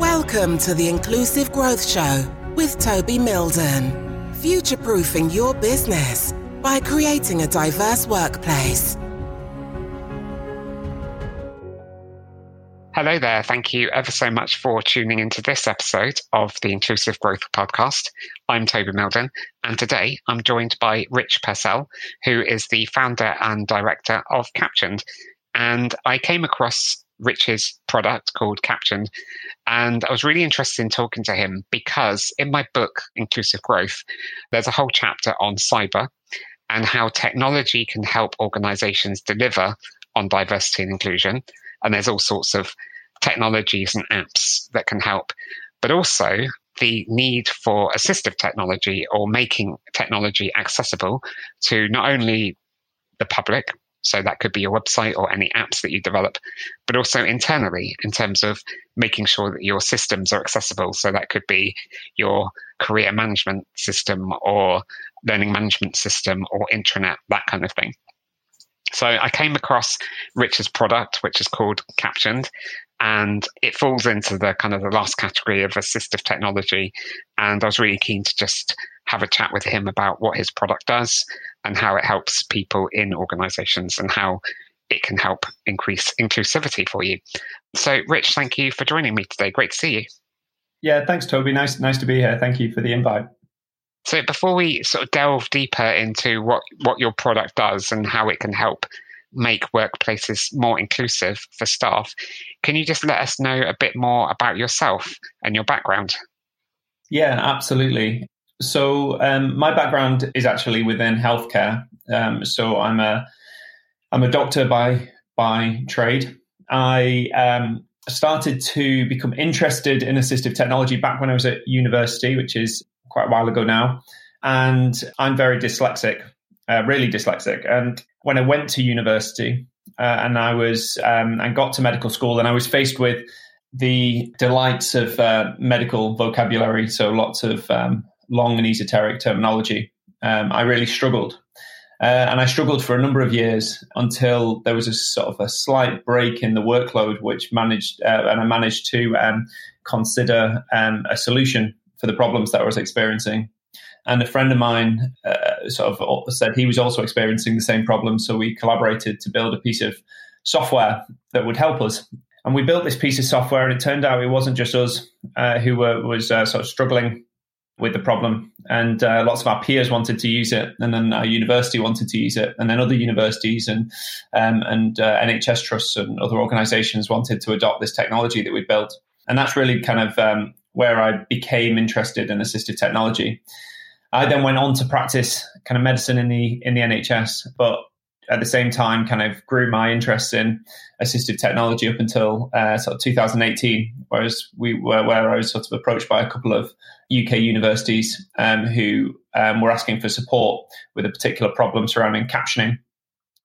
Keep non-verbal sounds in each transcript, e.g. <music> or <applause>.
Welcome to the Inclusive Growth Show with Toby Mildon. Future proofing your business by creating a diverse workplace. Hello there. Thank you ever so much for tuning into this episode of the Inclusive Growth Podcast. I'm Toby Mildon, and today I'm joined by Rich Purcell, who is the founder and director of Captioned. And I came across Rich's product called Captioned, and I was really interested in talking to him because in my book, Inclusive Growth, there's a whole chapter on cyber and how technology can help organizations deliver on diversity and inclusion and there's all sorts of technologies and apps that can help. But also the need for assistive technology or making technology accessible to not only the public, so that could be your website or any apps that you develop, but also internally in terms of making sure that your systems are accessible. So that could be your career management system or learning management system or intranet, that kind of thing. So I came across Rich's product, which is called Captioned, and it falls into the kind of the last category of assistive technology. And I was really keen to just have a chat with him about what his product does and how it helps people in organizations and how it can help increase inclusivity for you. So, Rich, thank you for joining me today. Great to see you. Yeah, thanks, Toby. Nice, nice to be here. Thank you for the invite. So before we sort of delve deeper into what, what your product does and how it can help make workplaces more inclusive for staff, can you just let us know a bit more about yourself and your background? Yeah, absolutely. So um, my background is actually within healthcare. Um, so I'm a I'm a doctor by by trade. I um, started to become interested in assistive technology back when I was at university, which is quite a while ago now. And I'm very dyslexic, uh, really dyslexic. And when I went to university uh, and I was um, and got to medical school, and I was faced with the delights of uh, medical vocabulary, so lots of um, long and esoteric terminology. Um, I really struggled. Uh, and I struggled for a number of years until there was a sort of a slight break in the workload, which managed, uh, and I managed to um, consider um, a solution for the problems that I was experiencing. And a friend of mine uh, sort of said he was also experiencing the same problem. So we collaborated to build a piece of software that would help us. And we built this piece of software, and it turned out it wasn't just us uh, who were was uh, sort of struggling with the problem. And uh, lots of our peers wanted to use it, and then our university wanted to use it, and then other universities and um, and uh, NHS trusts and other organisations wanted to adopt this technology that we built. And that's really kind of um, where I became interested in assistive technology. I then went on to practice kind of medicine in the in the NHS, but at the same time, kind of grew my interest in assistive technology up until uh, sort of 2018, whereas we were where I was sort of approached by a couple of UK universities um, who um, were asking for support with a particular problem surrounding captioning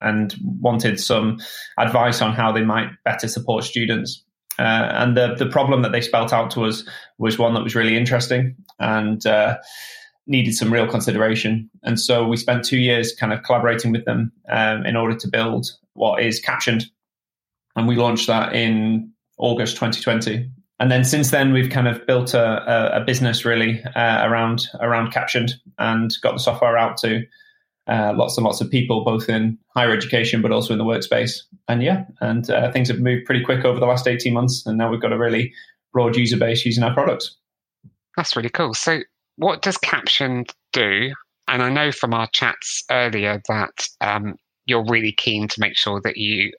and wanted some advice on how they might better support students. Uh, and the the problem that they spelt out to us was one that was really interesting and uh, needed some real consideration. And so we spent two years kind of collaborating with them um, in order to build what is captioned, and we launched that in August 2020. And then since then, we've kind of built a, a, a business really uh, around around captioned and got the software out to uh, lots and lots of people, both in higher education but also in the workspace. And yeah, and uh, things have moved pretty quick over the last 18 months. And now we've got a really broad user base using our products. That's really cool. So, what does Caption do? And I know from our chats earlier that um, you're really keen to make sure that you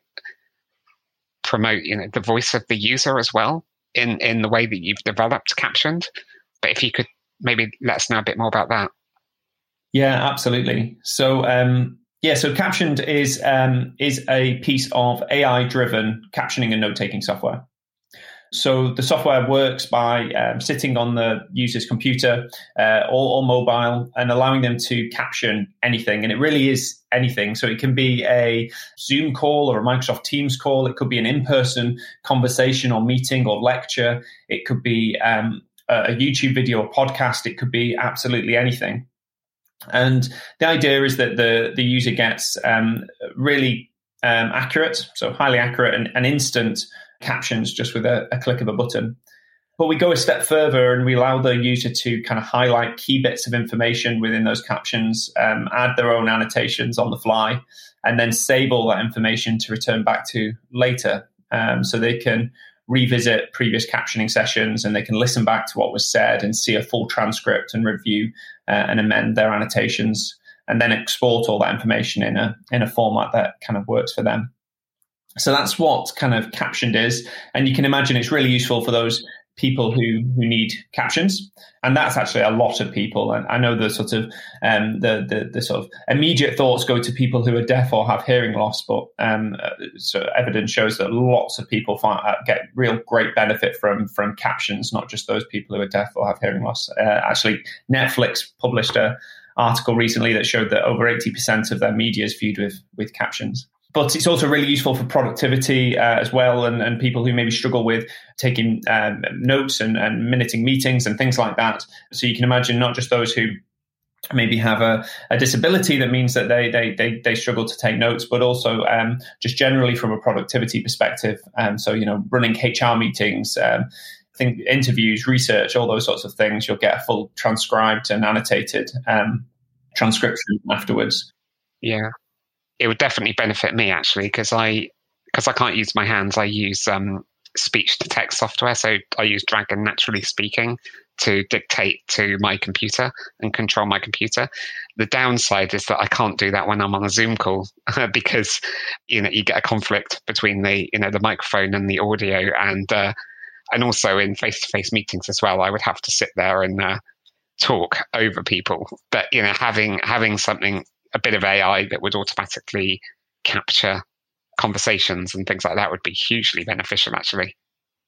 promote, you know, the voice of the user as well in in the way that you've developed Captioned. But if you could maybe let us know a bit more about that. Yeah, absolutely. So, um, yeah, so Captioned is um, is a piece of AI driven captioning and note taking software. So the software works by um, sitting on the user's computer uh, or, or, mobile and allowing them to caption anything. And it really is anything. So it can be a Zoom call or a Microsoft Teams call. It could be an in-person conversation or meeting or lecture. It could be um, a YouTube video or podcast. It could be absolutely anything. And the idea is that the, the user gets um, really um, accurate, so highly accurate and, and, instant captions just with a, a click of a button. but we go a step further and we allow the user to kind of highlight key bits of information within those captions, um, add their own annotations on the fly, and then save all that information to return back to later. Um, so they can revisit previous captioning sessions and they can listen back to what was said and see a full transcript and review uh, and amend their annotations and then export all that information in a in a format that kind of works for them. So that's what kind of captioned is, and you can imagine it's really useful for those people who who need captions, and that's actually a lot of people. And I know the sort of um, the, the, the sort of immediate thoughts go to people who are deaf or have hearing loss, but um, uh, so evidence shows that lots of people find, uh, get real great benefit from from captions, not just those people who are deaf or have hearing loss. Uh, actually, Netflix published a article recently that showed that over 80% of their media is viewed with with captions but it's also really useful for productivity uh, as well and, and people who maybe struggle with taking um, notes and, and minuting meetings and things like that so you can imagine not just those who maybe have a, a disability that means that they, they, they, they struggle to take notes, but also um, just generally from a productivity perspective. Um, so, you know, running HR meetings, um, think interviews, research, all those sorts of things, you'll get a full transcribed and annotated um, transcription afterwards. Yeah it would definitely benefit me actually because I because I can't use my hands. I use um, speech to text software, so I use Dragon Naturally Speaking to dictate to my computer and control my computer. The downside is that I can't do that when I'm on a Zoom call <laughs> because you know you get a conflict between the you know the microphone and the audio and uh, and also in face to face meetings as well. I would have to sit there and uh, talk over people. But you know having having something a bit of AI that would automatically capture conversations and things like that would be hugely beneficial actually.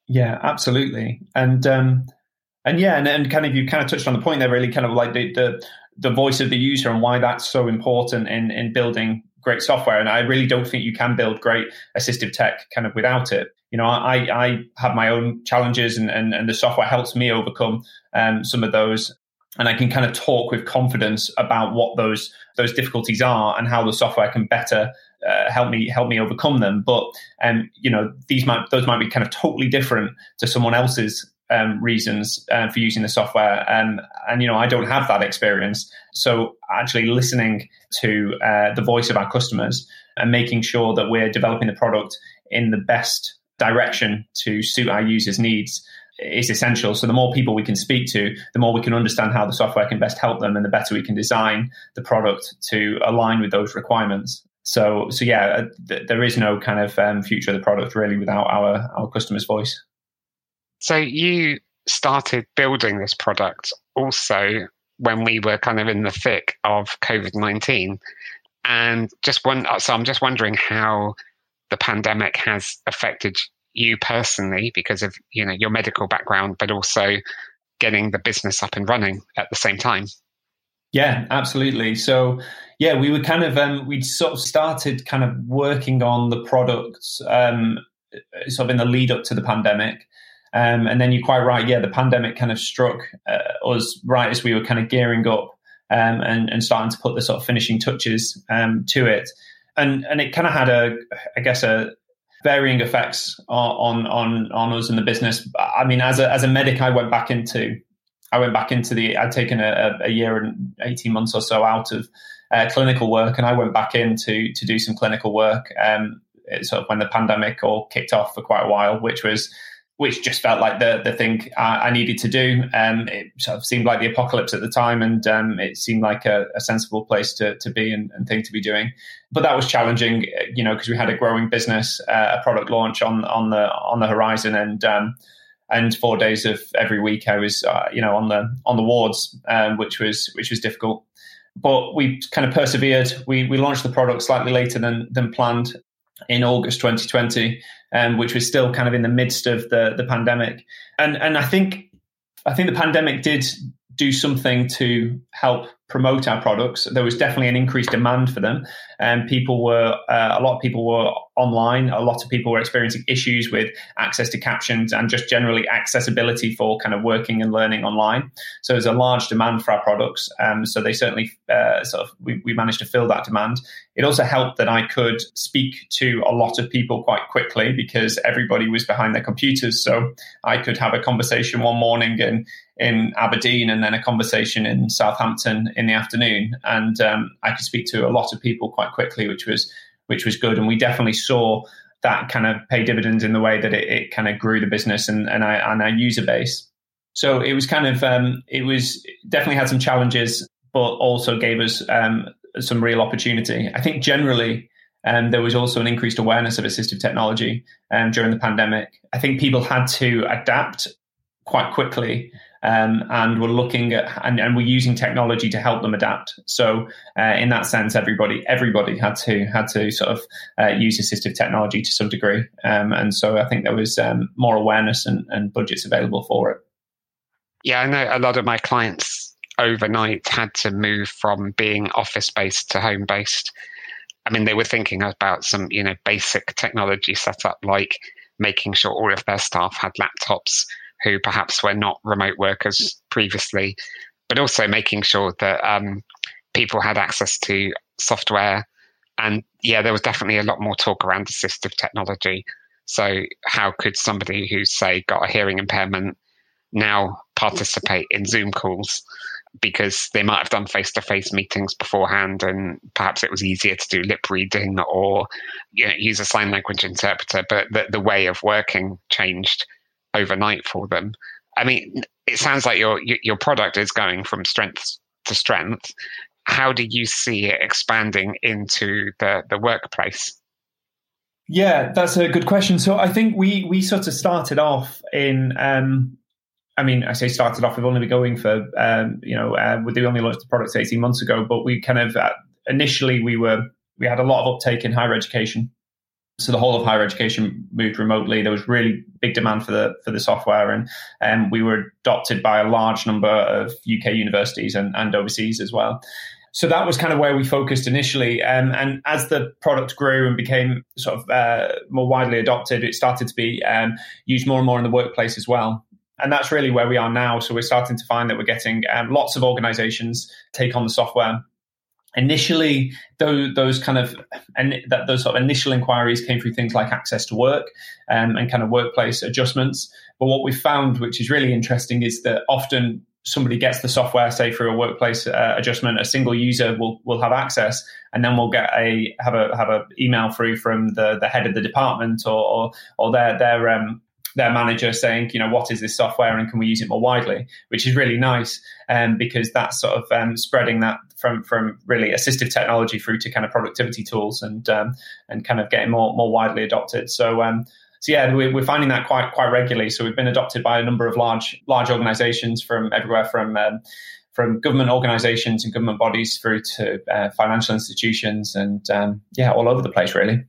Yeah absolutely. And um and yeah and, and kind of you kind of touched on the point there really kind of like the, the the voice of the user and why that's so important in in building great software. And i really don't think you can build great assistive tech kind of without it. You know i i have my own challenges and and, and the software helps me overcome um, some of those and I can kind of talk with confidence about what those those difficulties are and how the software can better uh, help me help me overcome them. But um, you know, these might those might be kind of totally different to someone else's um, reasons uh, for using the software. Um, and you know, I don't have that experience. So actually, listening to uh, the voice of our customers and making sure that we're developing the product in the best direction to suit our users' needs is essential. So the more people we can speak to, the more we can understand how the software can best help them, and the better we can design the product to align with those requirements. So, so yeah, uh, th- there is no kind of um, future of the product really without our our customer's voice. So you started building this product also when we were kind of in the thick of COVID nineteen, and just one. So I'm just wondering how the pandemic has affected you personally because of you know your medical background, but also getting the business up and running at the same time. Yeah, absolutely. So yeah, we were kind of um, we sort of started kind of working on the products um, sort of in the lead up to the pandemic. Um, and then you're quite right. Yeah, the pandemic kind of struck uh, us right as we were kind of gearing up um, and, and starting to put the sort of finishing touches um, to it. And and it kind of had a, I guess, a, varying effects on on on us in the business. I mean, as a as a medic, I went back into I went back into the. I'd taken a, a year and eighteen months or so out of uh, clinical work, and I went back in to to do some clinical work. Um, sort of when the pandemic all kicked off for quite a while, which was which just felt like the the thing I, I needed to do. Um, it sort of seemed like the apocalypse at the time, and um, it seemed like a, a, sensible place to to be and, and, thing to be doing. But that was challenging, you know, because we had a growing business, uh, a product launch on on the on the horizon, and um, and four days of every week I was, uh, you know, on the on the wards, um, which was which was difficult. But we kind of persevered. We we launched the product slightly later than than planned in August 2020 um, which was still kind of in the midst of the the pandemic. And and I think I think the pandemic did do something to help promote our products. There was definitely an increased demand for them, and people were uh, a lot of people were online. A lot of people were experiencing issues with access to captions and just generally accessibility for kind of working and learning online. So there's a large demand for our products. Um, so they certainly uh, sort of we, we managed to fill that demand. It also helped that I could speak to a lot of people quite quickly because everybody was behind their computers. So I could have a conversation one morning in in Aberdeen and then a conversation in Southampton in the afternoon, and um, I could speak to a lot of people quite quickly, which was which was good. And we definitely saw that kind of pay dividends in the way that it, it kind of grew the business and, and, and our user base. So it was kind of um, it was definitely had some challenges, but also gave us um, some real opportunity. I think generally. Um, there was also an increased awareness of assistive technology um, during the pandemic. I think people had to adapt quite quickly um, and we're looking at and, and, we're using technology to help them adapt. So uh, in that sense, everybody everybody had to had to sort of uh, use assistive technology to some degree, um, and so I think there was um, more awareness and, and budgets available for it. Yeah, I know a lot of my clients overnight had to move from being office based to home based. I mean, they were thinking about some, you know, basic technology setup like making sure all of their staff had laptops who perhaps were not remote workers previously, but also making sure that um, people had access to software. And yeah, there was definitely a lot more talk around assistive technology. So, how could somebody who, say, got a hearing impairment now participate in Zoom calls? Because they might have done face to face meetings beforehand, and perhaps it was easier to do lip reading or you know, use a sign language interpreter, but the, the way of working changed overnight for them. I mean, it sounds like your your product is going from strength to strength. How do you see it expanding into the the workplace? Yeah, that's a good question. So I think we we sort of started off in. Um, I mean, I say started off. We've only been going for um, you know uh, we only launched the product eighteen months ago, but we kind of uh, initially we were we had a lot of uptake in higher education so the whole of higher education moved remotely. There was really big demand for the for the software, and um, we were adopted by a large number of UK universities and, and overseas as well. So that was kind of where we focused initially. Um, and as the product grew and became sort of uh, more widely adopted, it started to be um, used more and more in the workplace as well. And that's really where we are now. So we're starting to find that we're getting um, lots of organizations take on the software initially those, those kind of and that those sort of initial inquiries came through things like access to work um, and kind of workplace adjustments. But what we found which is really interesting is that often somebody gets the software say through a workplace uh, adjustment a single user will will have access and then we'll get a have a have a email through from the the head of the department or or, or their their um, their manager saying, you know, what is this software and can we use it more widely, which is really nice um, because that's sort of um, spreading that from from really assistive technology through to kind of productivity tools and um, and kind of getting more more widely adopted. So. Um, so yeah, we're finding that quite quite regularly. So we've been adopted by a number of large large organisations from everywhere, from um, from government organisations and government bodies through to uh, financial institutions, and um, yeah, all over the place really.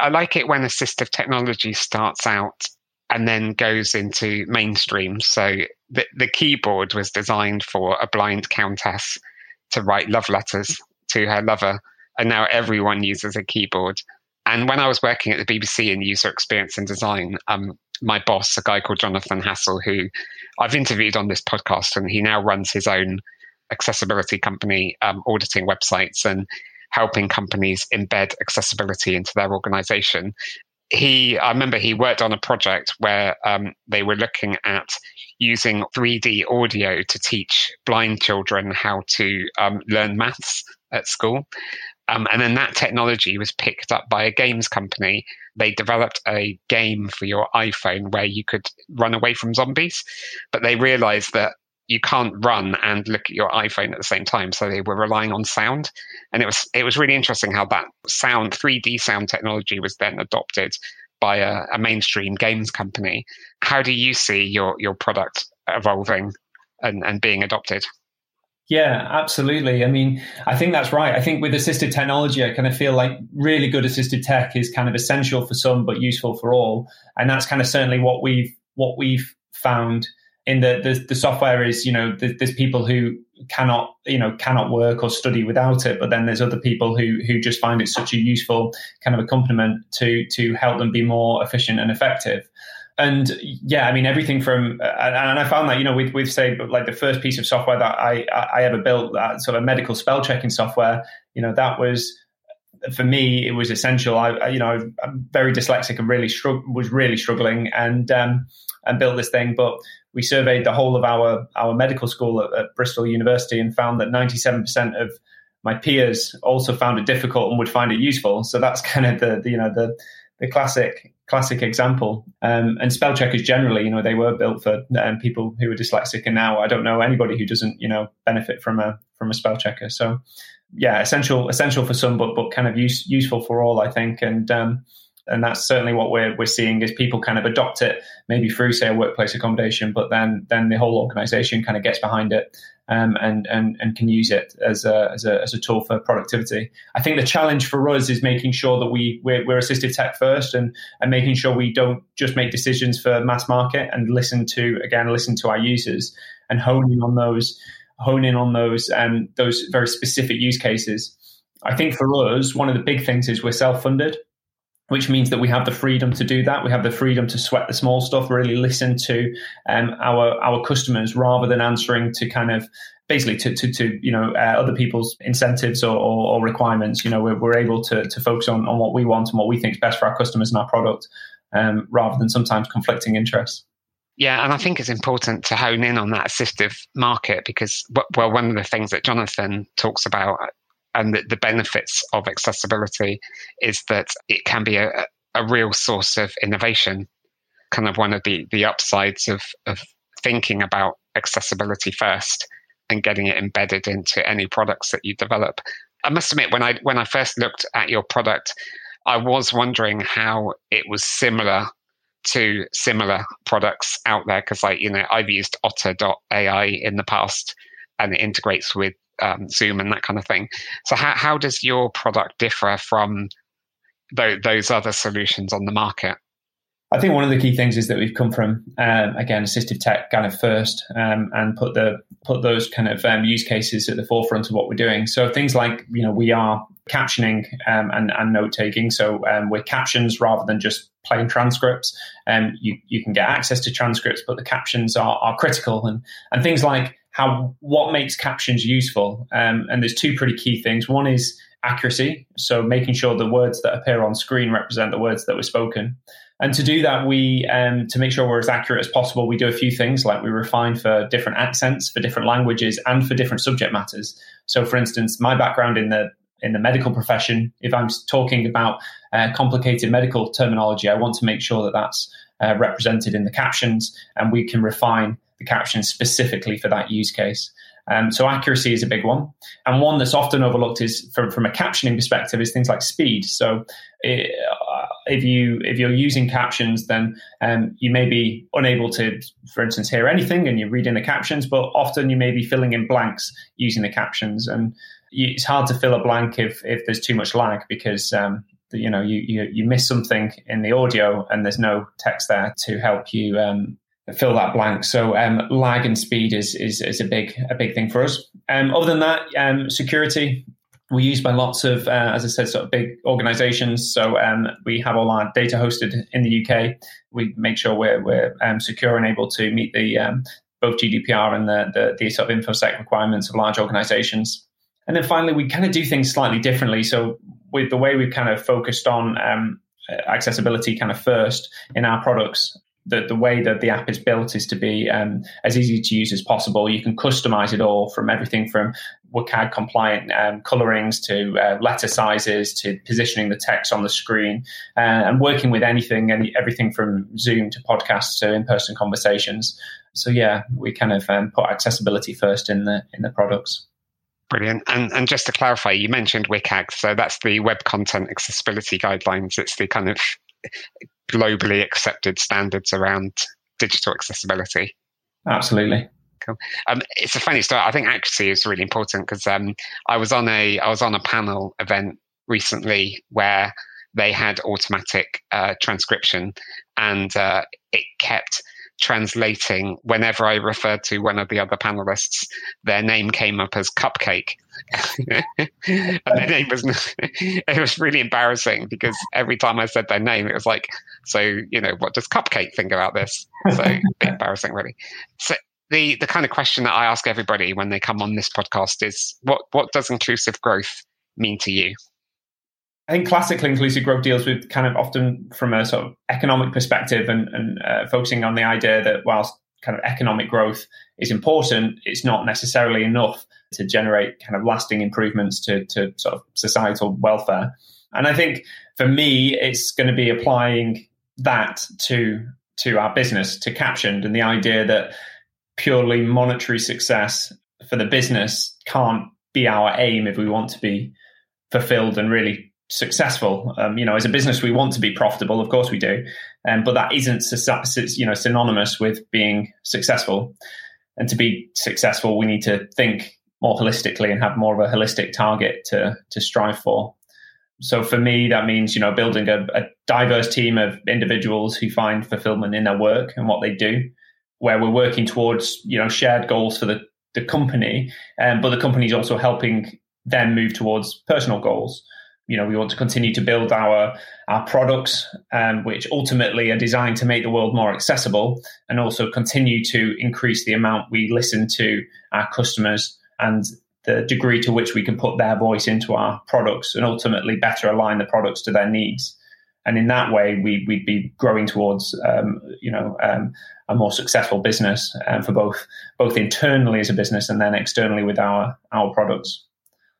I like it when assistive technology starts out and then goes into mainstream. So the, the keyboard was designed for a blind countess to write love letters to her lover, and now everyone uses a keyboard. And when I was working at the BBC in user experience and design, um, my boss, a guy called Jonathan Hassell, who I've interviewed on this podcast, and he now runs his own accessibility company, um, auditing websites and helping companies embed accessibility into their organization he i remember he worked on a project where um, they were looking at using 3d audio to teach blind children how to um, learn maths at school. Um, and then that technology was picked up by a games company. They developed a game for your iphone where you could run away from zombies but they realized that you can't run and look at your iPhone at the same time. So they were relying on sound, and it was it was really interesting how that sound 3D sound technology was then adopted by a, a mainstream games company. How do you see your your product evolving and, and being adopted? Yeah, absolutely. I mean, I think that's right. I think with assistive technology, I kind of feel like really good assistive tech is kind of essential for some, but useful for all. And that's kind of certainly what we've what we've found in the, the, the software is you know there's, there's, people who cannot you know cannot work or study without it but then there's other people who who just find it such a useful kind of accompaniment to to help them be more efficient and effective. And yeah i mean everything from and i found that you know with with say like the first piece of software that i i ever built that sort of medical spell checking software you know that was for me it was essential i, you know i'm very dyslexic and really strugg- was really struggling and um and built this thing but we surveyed the whole of our our medical school at, at Bristol University and found that 97% of my peers also found it difficult and would find it useful. So that's <laughs> kind of the, the you know the the classic classic example. Um, and spell checkers generally, you know, they were built for um, people who are dyslexic, and now I don't know anybody who doesn't you know benefit from a from a spell checker. So yeah, essential essential for some, but but kind of use, useful for all, I think. And um, and that's certainly what we're we're seeing is people kind of adopt it maybe through say a workplace accommodation, but then then the whole organisation kind of gets behind it um, and and and can use it as a, as a as a tool for productivity. I think the challenge for us is making sure that we we're, we're assistive tech first and and making sure we don't just make decisions for mass market and listen to again listen to our users and hone in on those hone in on those and um, those very specific use cases. I think for us, one of the big things is we're self funded which means that we have the freedom to do that. We have the freedom to sweat the small stuff, really listen to um, our our customers rather than answering to kind of basically to to, to you know uh, other people's incentives or, or, or, requirements. You know, we're, we're able to to focus on on what we want and what we think is best for our customers and our product, um, rather than sometimes conflicting interests. Yeah, and I think it's important to hone in on that assistive market because, well, one of the things that Jonathan talks about uh, and the, the benefits of accessibility is that it can be a, a real source of innovation. Kind of one of the, the upsides of, of thinking about accessibility first and getting it embedded into any products that you develop. I must admit, when I when I first looked at your product, I was wondering how it was similar to similar products out there because, like you know, I've used Otter.ai in the past, and it integrates with um, Zoom and that kind of thing. So how how does your product differ from th- those other solutions on the market? I think one of the key things is that we've come from um, again assistive tech kind of first um, and put the put those kind of um, use cases at the forefront of what we're doing. So things like you know we are captioning um, and, and note taking. So um, we're captions rather than just plain transcripts. Um, you you can get access to transcripts, but the captions are, are critical and and things like how what makes captions useful. Um, and there's two pretty key things. One is accuracy, so making sure the words that appear on screen represent the words that were spoken. And to do that, we um, to make sure we're as accurate as possible, we do a few things like we refine for different accents, for different languages, and for different subject matters. So, for instance, my background in the in the medical profession, if I'm talking about uh, complicated medical terminology, I want to make sure that that's uh, represented in the captions, and we can refine the captions specifically for that use case. Um, so accuracy is a big one, and one that's often overlooked is from, from a captioning perspective is things like speed. So it, uh, if you if you're using captions, then um, you may be unable to, for instance, hear anything, and you're reading the captions. But often you may be filling in blanks using the captions, and it's hard to fill a blank if if there's too much lag because um, you know you, you, you miss something in the audio and there's no text there to help you um, fill that blank. So um, lag and speed is, is is a big a big thing for us. Um, other than that, um, security we use by lots of, uh, as I said, sort of big organizations. So um, we have all our data hosted in the UK. We make sure we're, we're um, secure and able to meet the um, both GDPR and the, the, the sort of infosec requirements of large organizations. And then finally, we kind of do things slightly differently. So with the way we've kind of focused on um, accessibility kind of first in our products, the, the way that the app is built is to be um, as easy to use as possible. You can customize it all from everything from WCAG compliant um, colorings to uh, letter sizes to positioning the text on the screen uh, and working with anything and everything from Zoom to podcasts to in-person conversations. So yeah, we kind of um, put accessibility first in the in the products. Brilliant. And and just to clarify, you mentioned WCAG, so that's the Web Content Accessibility Guidelines. It's the kind of globally accepted standards around digital accessibility. Absolutely. Cool. Um, it's a funny story. I think accuracy is really important because um, I was on a I was on a panel event recently where they had automatic uh, transcription, and uh, it kept translating whenever I referred to one of the other panelists, their name came up as Cupcake. <laughs> and their name was, <laughs> it was really embarrassing because every time I said their name, it was like, so, you know, what does Cupcake think about this? So, a <laughs> bit embarrassing, really. So, the, the kind of question that I ask everybody when they come on this podcast is what, what does inclusive growth mean to you? I think classically inclusive growth deals with kind of often from a sort of economic perspective and, and uh, focusing on the idea that whilst kind of economic growth is important, it's not necessarily enough to generate kind of lasting improvements to, to sort of societal welfare. And I think for me, it's going to be applying that to to our business, to Captioned, and the idea that purely monetary success for the business can't be our aim if we want to be fulfilled and really successful. Um, you know, as a business, we want to be profitable, of course we do, um, but that isn't you know synonymous with being successful. And to be successful, we need to think more holistically and have more of a holistic target to to strive for. So for me, that means you know building a, a diverse team of individuals who find fulfillment in their work and what they do, where we're working towards you know shared goals for the the company, um, but the company is also helping them move towards personal goals. You know we want to continue to build our our products um, which ultimately are designed to make the world more accessible and also continue to increase the amount we listen to our customers and the degree to which we can put their voice into our products and ultimately better align the products to their needs and in that way we, would be growing towards um, you know um, a more successful business um, for both both internally as a business and then externally with our our products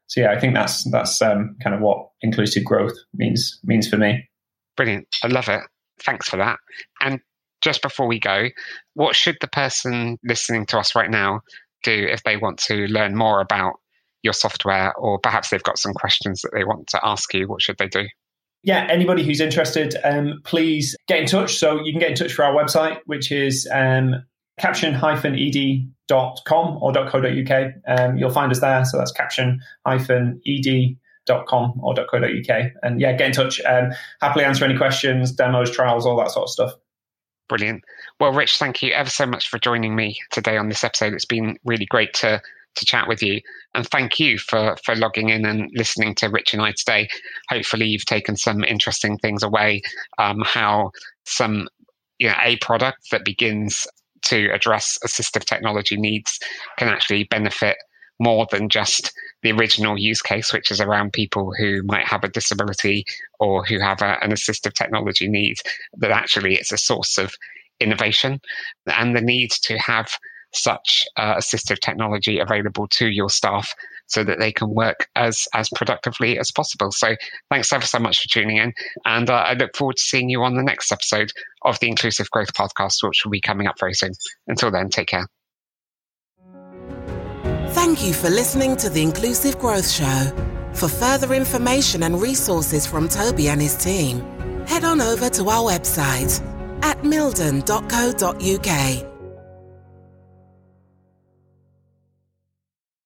so yeah, I think that's that's um, kind of what inclusive growth means means for me. Brilliant, I love it. Thanks for that. And just before we go, what should the person listening to us right now do if they want to learn more about your software, or perhaps they've got some questions that they want to ask you? What should they do? yeah, anybody who's interested, um, please get in touch. So you can get in touch for our website, which is um, caption-ed.com or .co.uk. Um, you'll find us there. So that's caption-ed.com or .co.uk. And yeah, get in touch. Um, happily answer any questions, demos, trials, all that sort of stuff. Brilliant. Well, Rich, thank you ever so much for joining me today on this episode. It's been really great to to chat with you, and thank you for for logging in and listening to Rich and I today. Hopefully, you've taken some interesting things away. Um, how some you know, a product that begins to address assistive technology needs can actually benefit more than just the original use case, which is around people who might have a disability or who have a, an assistive technology need, that actually it's a source of innovation and the need to have such uh, assistive technology available to your staff so that they can work as as productively as possible. So thanks ever so much for tuning in, and uh, I look forward to seeing you on the next episode of the Inclusive Growth Podcast, which will be coming up very soon. Until then, take care. Thank you for listening to the Inclusive Growth Show. For further information and resources from Toby and his team, head on over to our website at mildon.co.uk